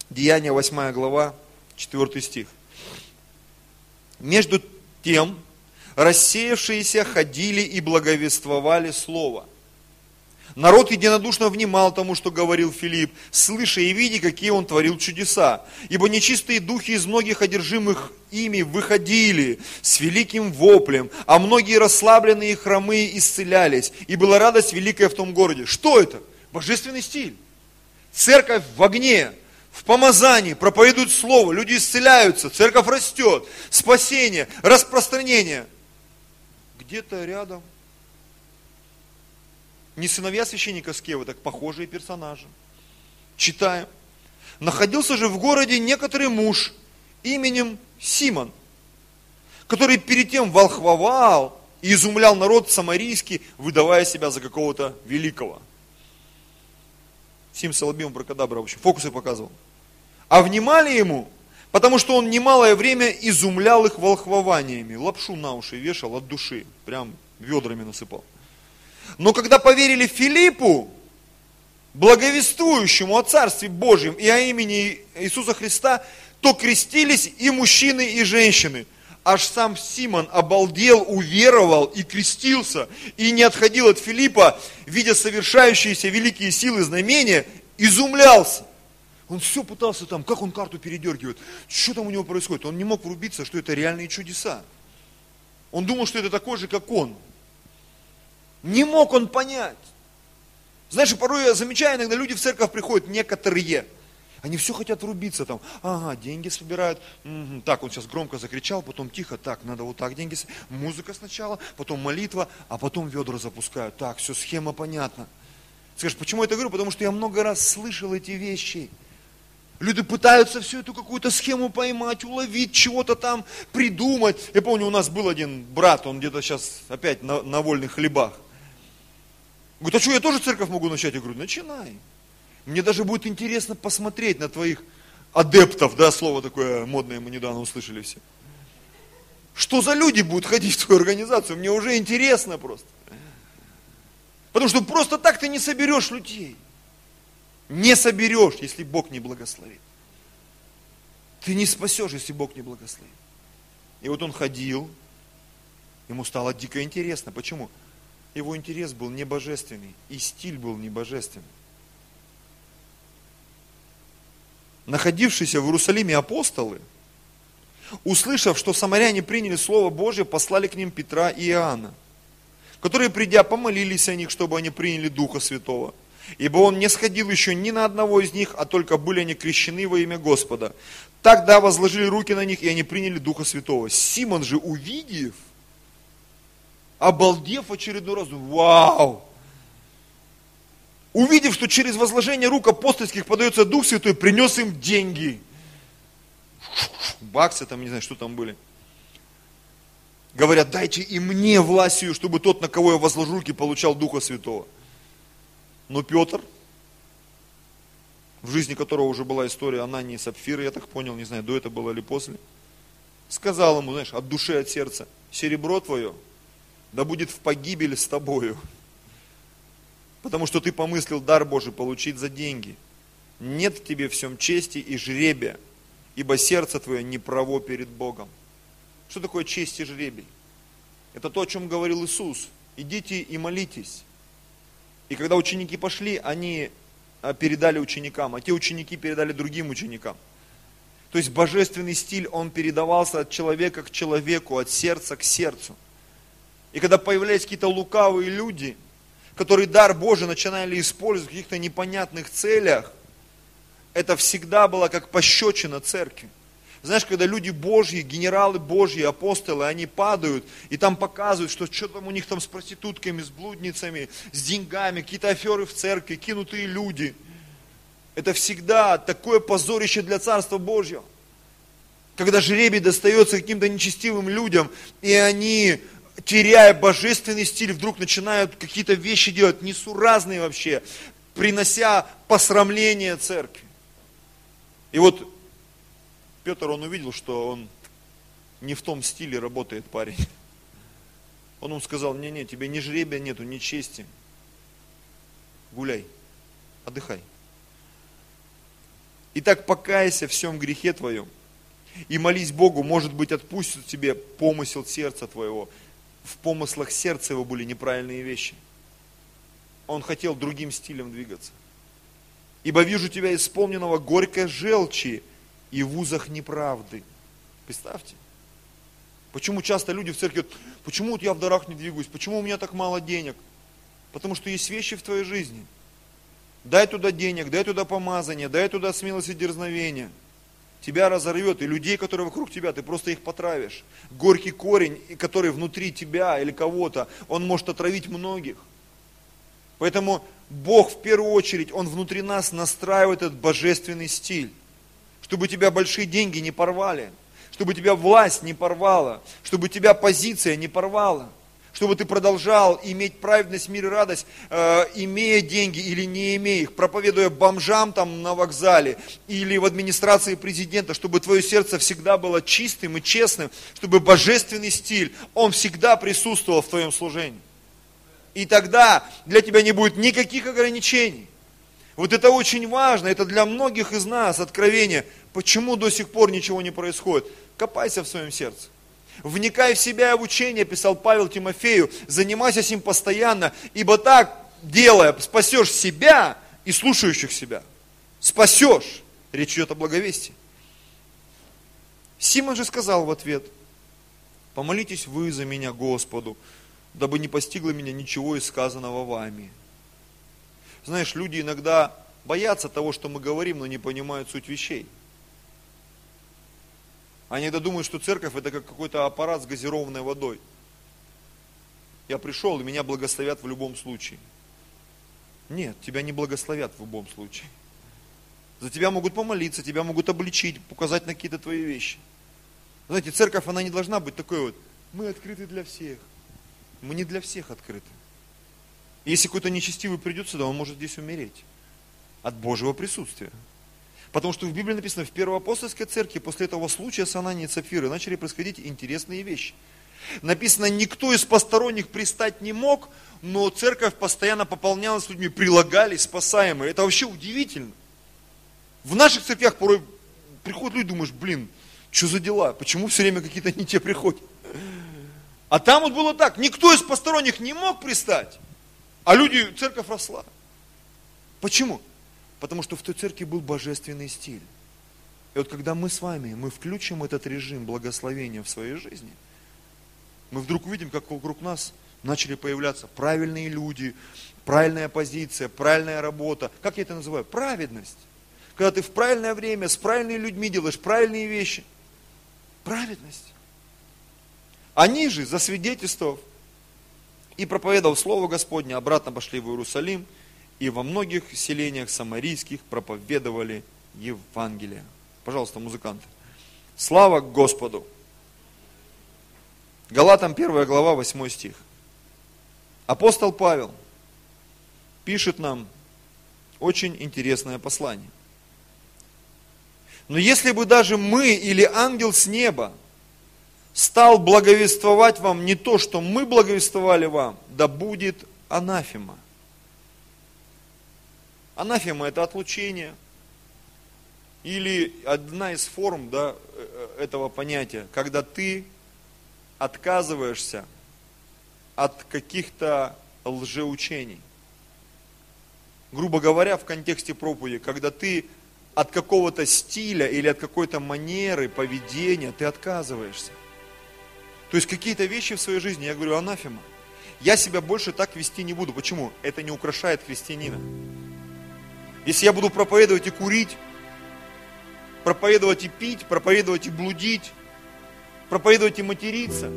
Деяние 8 глава, 4 стих. Между тем, рассеявшиеся ходили и благовествовали Слово – Народ единодушно внимал тому, что говорил Филипп, слыша и видя, какие он творил чудеса. Ибо нечистые духи из многих одержимых ими выходили с великим воплем, а многие расслабленные и хромые исцелялись. И была радость великая в том городе. Что это? Божественный стиль. Церковь в огне, в помазании, проповедуют слово, люди исцеляются, церковь растет, спасение, распространение. Где-то рядом – не сыновья священника Скева, так похожие персонажи. Читаем. Находился же в городе некоторый муж именем Симон, который перед тем волхвовал и изумлял народ самарийский, выдавая себя за какого-то великого. Сим Солобим Бракадабра, в общем, фокусы показывал. А внимали ему, потому что он немалое время изумлял их волхвованиями, лапшу на уши вешал от души, прям ведрами насыпал. Но когда поверили Филиппу, благовествующему о Царстве Божьем и о имени Иисуса Христа, то крестились и мужчины, и женщины. Аж сам Симон обалдел, уверовал и крестился, и не отходил от Филиппа, видя совершающиеся великие силы знамения, изумлялся. Он все пытался там, как он карту передергивает, что там у него происходит. Он не мог врубиться, что это реальные чудеса. Он думал, что это такой же, как он. Не мог он понять. Знаешь, порой я замечаю, иногда люди в церковь приходят, некоторые, они все хотят врубиться там, ага, деньги собирают, угу, так, он сейчас громко закричал, потом тихо, так, надо вот так деньги, музыка сначала, потом молитва, а потом ведра запускают, так, все, схема понятна. Скажешь, почему я это говорю? Потому что я много раз слышал эти вещи. Люди пытаются всю эту какую-то схему поймать, уловить, чего-то там придумать. Я помню, у нас был один брат, он где-то сейчас опять на, на вольных хлебах. Говорит, а что, я тоже церковь могу начать? Я говорю, начинай. Мне даже будет интересно посмотреть на твоих адептов, да, слово такое модное мы недавно услышали все. Что за люди будут ходить в твою организацию? Мне уже интересно просто. Потому что просто так ты не соберешь людей. Не соберешь, если Бог не благословит. Ты не спасешь, если Бог не благословит. И вот он ходил, ему стало дико интересно. Почему? Его интерес был не божественный, и стиль был не божественный. Находившиеся в Иерусалиме апостолы, услышав, что самаряне приняли Слово Божье, послали к ним Петра и Иоанна, которые, придя, помолились о них, чтобы они приняли Духа Святого – ибо он не сходил еще ни на одного из них, а только были они крещены во имя Господа. Тогда возложили руки на них, и они приняли Духа Святого. Симон же, увидев, обалдев очередной раз, вау! Увидев, что через возложение рук апостольских подается Дух Святой, принес им деньги. Баксы там, не знаю, что там были. Говорят, дайте и мне властью, чтобы тот, на кого я возложу руки, получал Духа Святого. Но Петр, в жизни которого уже была история Анании и Сапфира, я так понял, не знаю, до этого было или после, сказал ему, знаешь, от души, от сердца, серебро твое, да будет в погибели с тобою. Потому что ты помыслил дар Божий получить за деньги. Нет в тебе всем чести и жребия, ибо сердце твое не право перед Богом. Что такое честь и жребий? Это то, о чем говорил Иисус. Идите и молитесь. И когда ученики пошли, они а, передали ученикам, а те ученики передали другим ученикам. То есть божественный стиль, он передавался от человека к человеку, от сердца к сердцу. И когда появлялись какие-то лукавые люди, которые дар Божий начинали использовать в каких-то непонятных целях, это всегда было как пощечина церкви. Знаешь, когда люди Божьи, генералы Божьи, апостолы, они падают, и там показывают, что что там у них там с проститутками, с блудницами, с деньгами, какие-то аферы в церкви, кинутые люди. Это всегда такое позорище для Царства Божьего. Когда жребий достается каким-то нечестивым людям, и они, теряя божественный стиль, вдруг начинают какие-то вещи делать несуразные вообще, принося посрамление церкви. И вот Петр, он увидел, что он не в том стиле работает парень. Он ему сказал, не-не, тебе ни жребия нету, ни чести. Гуляй, отдыхай. Итак, покайся в всем грехе твоем и молись Богу, может быть, отпустит тебе помысел сердца твоего. В помыслах сердца его были неправильные вещи. Он хотел другим стилем двигаться. Ибо вижу тебя исполненного горькой желчи, и в вузах неправды. Представьте. Почему часто люди в церкви, почему вот я в дарах не двигаюсь, почему у меня так мало денег? Потому что есть вещи в твоей жизни. Дай туда денег, дай туда помазание, дай туда смелость и дерзновение. Тебя разорвет, и людей, которые вокруг тебя, ты просто их потравишь. Горький корень, который внутри тебя или кого-то, он может отравить многих. Поэтому Бог в первую очередь, Он внутри нас настраивает этот божественный стиль чтобы тебя большие деньги не порвали, чтобы тебя власть не порвала, чтобы тебя позиция не порвала, чтобы ты продолжал иметь праведность, мир и радость, э, имея деньги или не имея их, проповедуя бомжам там на вокзале или в администрации президента, чтобы твое сердце всегда было чистым и честным, чтобы божественный стиль, он всегда присутствовал в твоем служении. И тогда для тебя не будет никаких ограничений. Вот это очень важно, это для многих из нас откровение. Почему до сих пор ничего не происходит? Копайся в своем сердце. Вникай в себя и в учение, писал Павел Тимофею, занимайся с ним постоянно, ибо так, делая, спасешь себя и слушающих себя. Спасешь. Речь идет о благовестии. Симон же сказал в ответ, помолитесь вы за меня Господу, дабы не постигло меня ничего из сказанного вами. Знаешь, люди иногда боятся того, что мы говорим, но не понимают суть вещей. Они иногда думают, что церковь это как какой-то аппарат с газированной водой. Я пришел, и меня благословят в любом случае. Нет, тебя не благословят в любом случае. За тебя могут помолиться, тебя могут обличить, показать на какие-то твои вещи. Знаете, церковь, она не должна быть такой вот, мы открыты для всех. Мы не для всех открыты. Если какой-то нечестивый придет сюда, он может здесь умереть от Божьего присутствия. Потому что в Библии написано, в Первоапостольской церкви после этого случая с Ананией и Сапфирой начали происходить интересные вещи. Написано, никто из посторонних пристать не мог, но церковь постоянно пополнялась людьми, прилагались спасаемые. Это вообще удивительно. В наших церквях порой приходят люди, думаешь, блин, что за дела? Почему все время какие-то не те приходят? А там вот было так, никто из посторонних не мог пристать, а люди, церковь росла. Почему? Потому что в той церкви был божественный стиль. И вот когда мы с вами, мы включим этот режим благословения в своей жизни, мы вдруг увидим, как вокруг нас начали появляться правильные люди, правильная позиция, правильная работа. Как я это называю? Праведность. Когда ты в правильное время с правильными людьми делаешь правильные вещи. Праведность. Они же, засвидетельствовав и проповедовав Слово Господне, обратно пошли в Иерусалим – и во многих селениях самарийских проповедовали Евангелие. Пожалуйста, музыканты. Слава Господу! Галатам 1 глава, 8 стих. Апостол Павел пишет нам очень интересное послание. Но если бы даже мы или ангел с неба стал благовествовать вам не то, что мы благовествовали вам, да будет анафема. Анафема – это отлучение. Или одна из форм да, э, этого понятия, когда ты отказываешься от каких-то лжеучений. Грубо говоря, в контексте проповеди, когда ты от какого-то стиля или от какой-то манеры, поведения ты отказываешься. То есть какие-то вещи в своей жизни, я говорю, анафема. Я себя больше так вести не буду. Почему? Это не украшает христианина. Если я буду проповедовать и курить, проповедовать и пить, проповедовать и блудить, проповедовать и материться,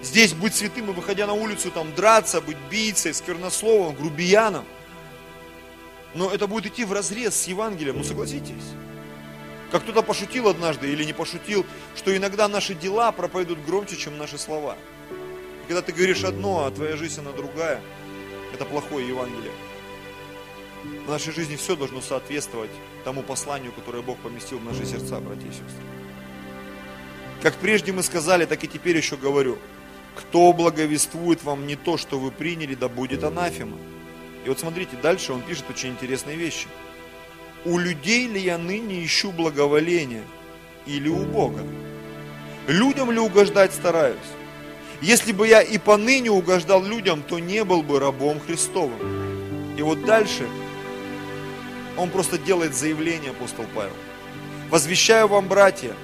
здесь быть святым и выходя на улицу, там драться, быть бийцей, сквернословом, грубияном, но это будет идти в разрез с Евангелием, ну согласитесь. Как кто-то пошутил однажды или не пошутил, что иногда наши дела проповедуют громче, чем наши слова. И когда ты говоришь одно, а твоя жизнь она другая, это плохое Евангелие. В нашей жизни все должно соответствовать тому посланию, которое Бог поместил в наши сердца, братья и сестры. Как прежде мы сказали, так и теперь еще говорю. Кто благовествует вам не то, что вы приняли, да будет анафема. И вот смотрите, дальше он пишет очень интересные вещи. У людей ли я ныне ищу благоволения или у Бога? Людям ли угождать стараюсь? Если бы я и поныне угождал людям, то не был бы рабом Христовым. И вот дальше он просто делает заявление, апостол Павел. Возвещаю вам, братья,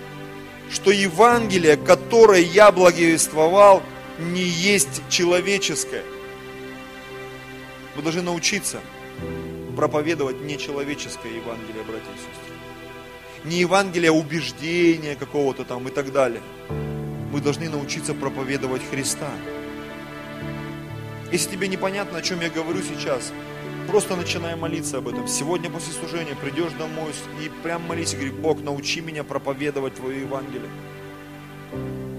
что Евангелие, которое я благовествовал, не есть человеческое. Вы должны научиться проповедовать нечеловеческое Евангелие, братья и сестры. Не Евангелие убеждения какого-то там и так далее. Мы должны научиться проповедовать Христа. Если тебе непонятно, о чем я говорю сейчас, Просто начинай молиться об этом. Сегодня после служения придешь домой и прям молись, и говори, Бог, научи меня проповедовать Твое Евангелие.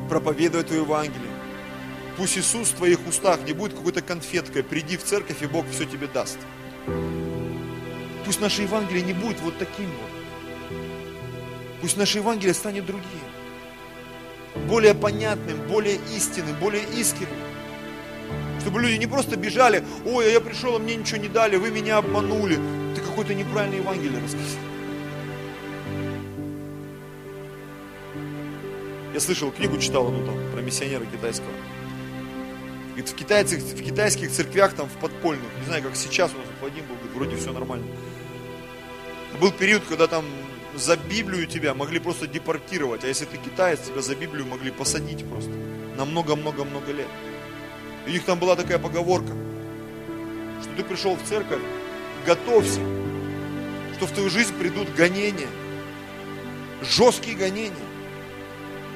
Проповедовать Твое Евангелие. Пусть Иисус в твоих устах не будет какой-то конфеткой. Приди в церковь, и Бог все тебе даст. Пусть наше Евангелие не будет вот таким вот. Пусть наше Евангелие станет другим. Более понятным, более истинным, более искренним. Чтобы люди не просто бежали, ой, а я пришел, а мне ничего не дали, вы меня обманули. Ты какой-то неправильный Евангелие рассказал. Я слышал, книгу читал одну там про миссионера китайского. Говорит, в, китайцах, в китайских церквях, там, в подпольных, не знаю, как сейчас у нас Вадим был, говорит, вроде все нормально. Был период, когда там за Библию тебя могли просто депортировать, а если ты китаец, тебя за Библию могли посадить просто на много-много-много лет. И у них там была такая поговорка, что ты пришел в церковь, готовься, что в твою жизнь придут гонения, жесткие гонения.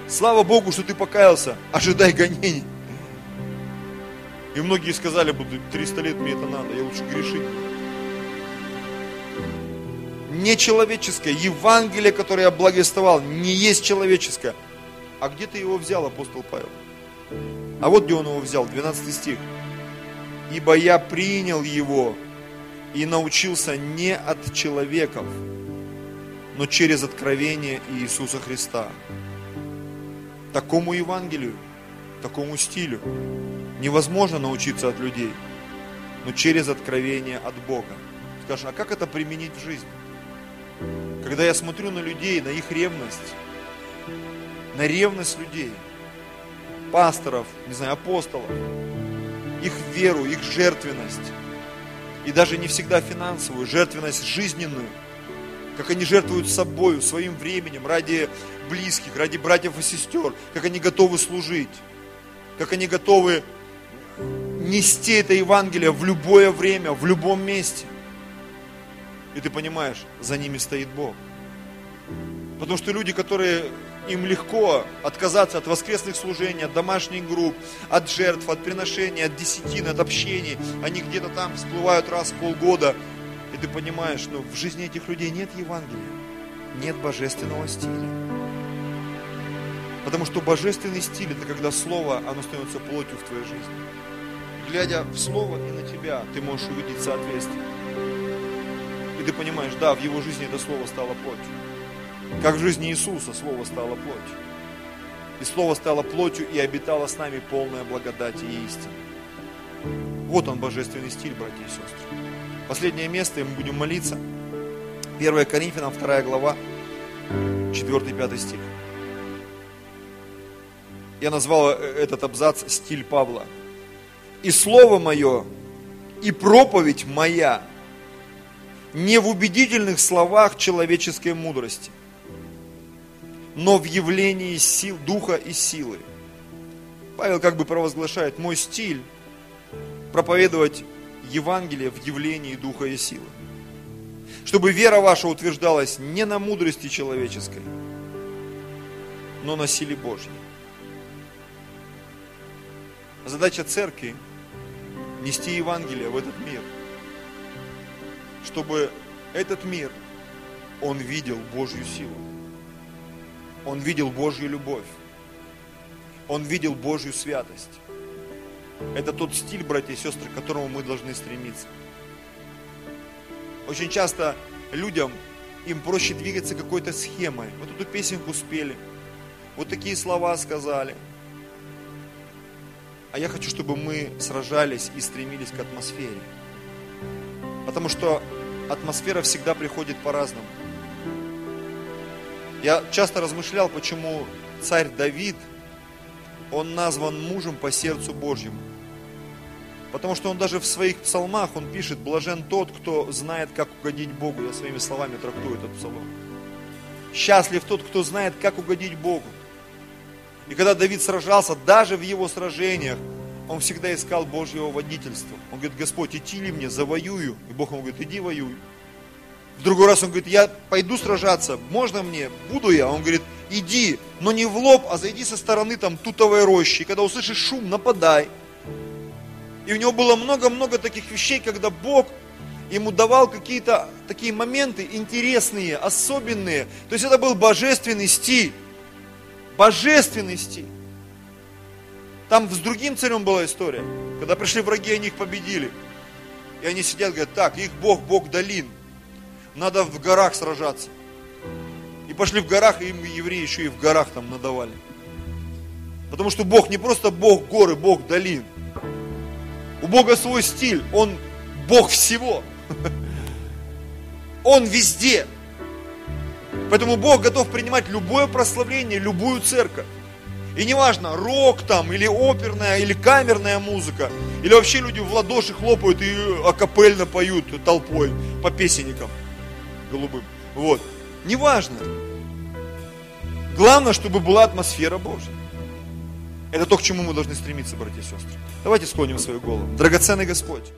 Слава Богу, что ты покаялся, ожидай гонений. И многие сказали, буду 300 лет мне это надо, я лучше грешить. нечеловеческое. Евангелие, которое я благовествовал, не есть человеческое. А где ты его взял, апостол Павел? А вот где он его взял, 12 стих. Ибо я принял его и научился не от человеков, но через откровение Иисуса Христа. Такому Евангелию, такому стилю невозможно научиться от людей, но через откровение от Бога. Скажешь, а как это применить в жизни? Когда я смотрю на людей, на их ревность, на ревность людей, пасторов, не знаю, апостолов, их веру, их жертвенность, и даже не всегда финансовую, жертвенность жизненную, как они жертвуют собой, своим временем ради близких, ради братьев и сестер, как они готовы служить, как они готовы нести это Евангелие в любое время, в любом месте. И ты понимаешь, за ними стоит Бог. Потому что люди, которые им легко отказаться от воскресных служений, от домашних групп, от жертв, от приношений, от десятин, от общений. Они где-то там всплывают раз в полгода. И ты понимаешь, что в жизни этих людей нет Евангелия, нет божественного стиля. Потому что божественный стиль это когда Слово, оно становится плотью в твоей жизни. Глядя в Слово и на тебя, ты можешь увидеть соответствие. И ты понимаешь, да, в его жизни это Слово стало плотью. Как в жизни Иисуса Слово стало плотью. И Слово стало плотью и обитало с нами полная благодати и истина. Вот он, божественный стиль, братья и сестры. Последнее место, и мы будем молиться. 1 Коринфянам, 2 глава, 4-5 стих. Я назвал э, этот абзац «Стиль Павла». «И слово мое, и проповедь моя не в убедительных словах человеческой мудрости, но в явлении сил, духа и силы. Павел как бы провозглашает, мой стиль проповедовать Евангелие в явлении духа и силы. Чтобы вера ваша утверждалась не на мудрости человеческой, но на силе Божьей. Задача церкви – нести Евангелие в этот мир, чтобы этот мир, он видел Божью силу. Он видел Божью любовь. Он видел Божью святость. Это тот стиль, братья и сестры, к которому мы должны стремиться. Очень часто людям, им проще двигаться какой-то схемой. Вот эту песенку спели, вот такие слова сказали. А я хочу, чтобы мы сражались и стремились к атмосфере. Потому что атмосфера всегда приходит по-разному. Я часто размышлял, почему царь Давид, он назван мужем по сердцу Божьему. Потому что он даже в своих псалмах, он пишет, блажен тот, кто знает, как угодить Богу. Я своими словами трактую этот псалом. Счастлив тот, кто знает, как угодить Богу. И когда Давид сражался, даже в его сражениях, он всегда искал Божьего водительства. Он говорит, Господь, идти ли мне, завоюю? И Бог ему говорит, иди воюй. В другой раз он говорит, я пойду сражаться, можно мне, буду я? Он говорит, иди, но не в лоб, а зайди со стороны там тутовой рощи. И когда услышишь шум, нападай. И у него было много-много таких вещей, когда Бог ему давал какие-то такие моменты интересные, особенные. То есть это был божественный стиль. Божественный стиль. Там с другим царем была история. Когда пришли враги, они их победили. И они сидят, говорят, так, их Бог, Бог долин надо в горах сражаться. И пошли в горах, и им евреи еще и в горах там надавали. Потому что Бог не просто Бог горы, Бог долин. У Бога свой стиль, Он Бог всего. [LAUGHS] Он везде. Поэтому Бог готов принимать любое прославление, любую церковь. И неважно, рок там, или оперная, или камерная музыка, или вообще люди в ладоши хлопают и акапельно поют толпой по песенникам голубым. Вот. Неважно. Главное, чтобы была атмосфера Божья. Это то, к чему мы должны стремиться, братья и сестры. Давайте склоним свою голову. Драгоценный Господь.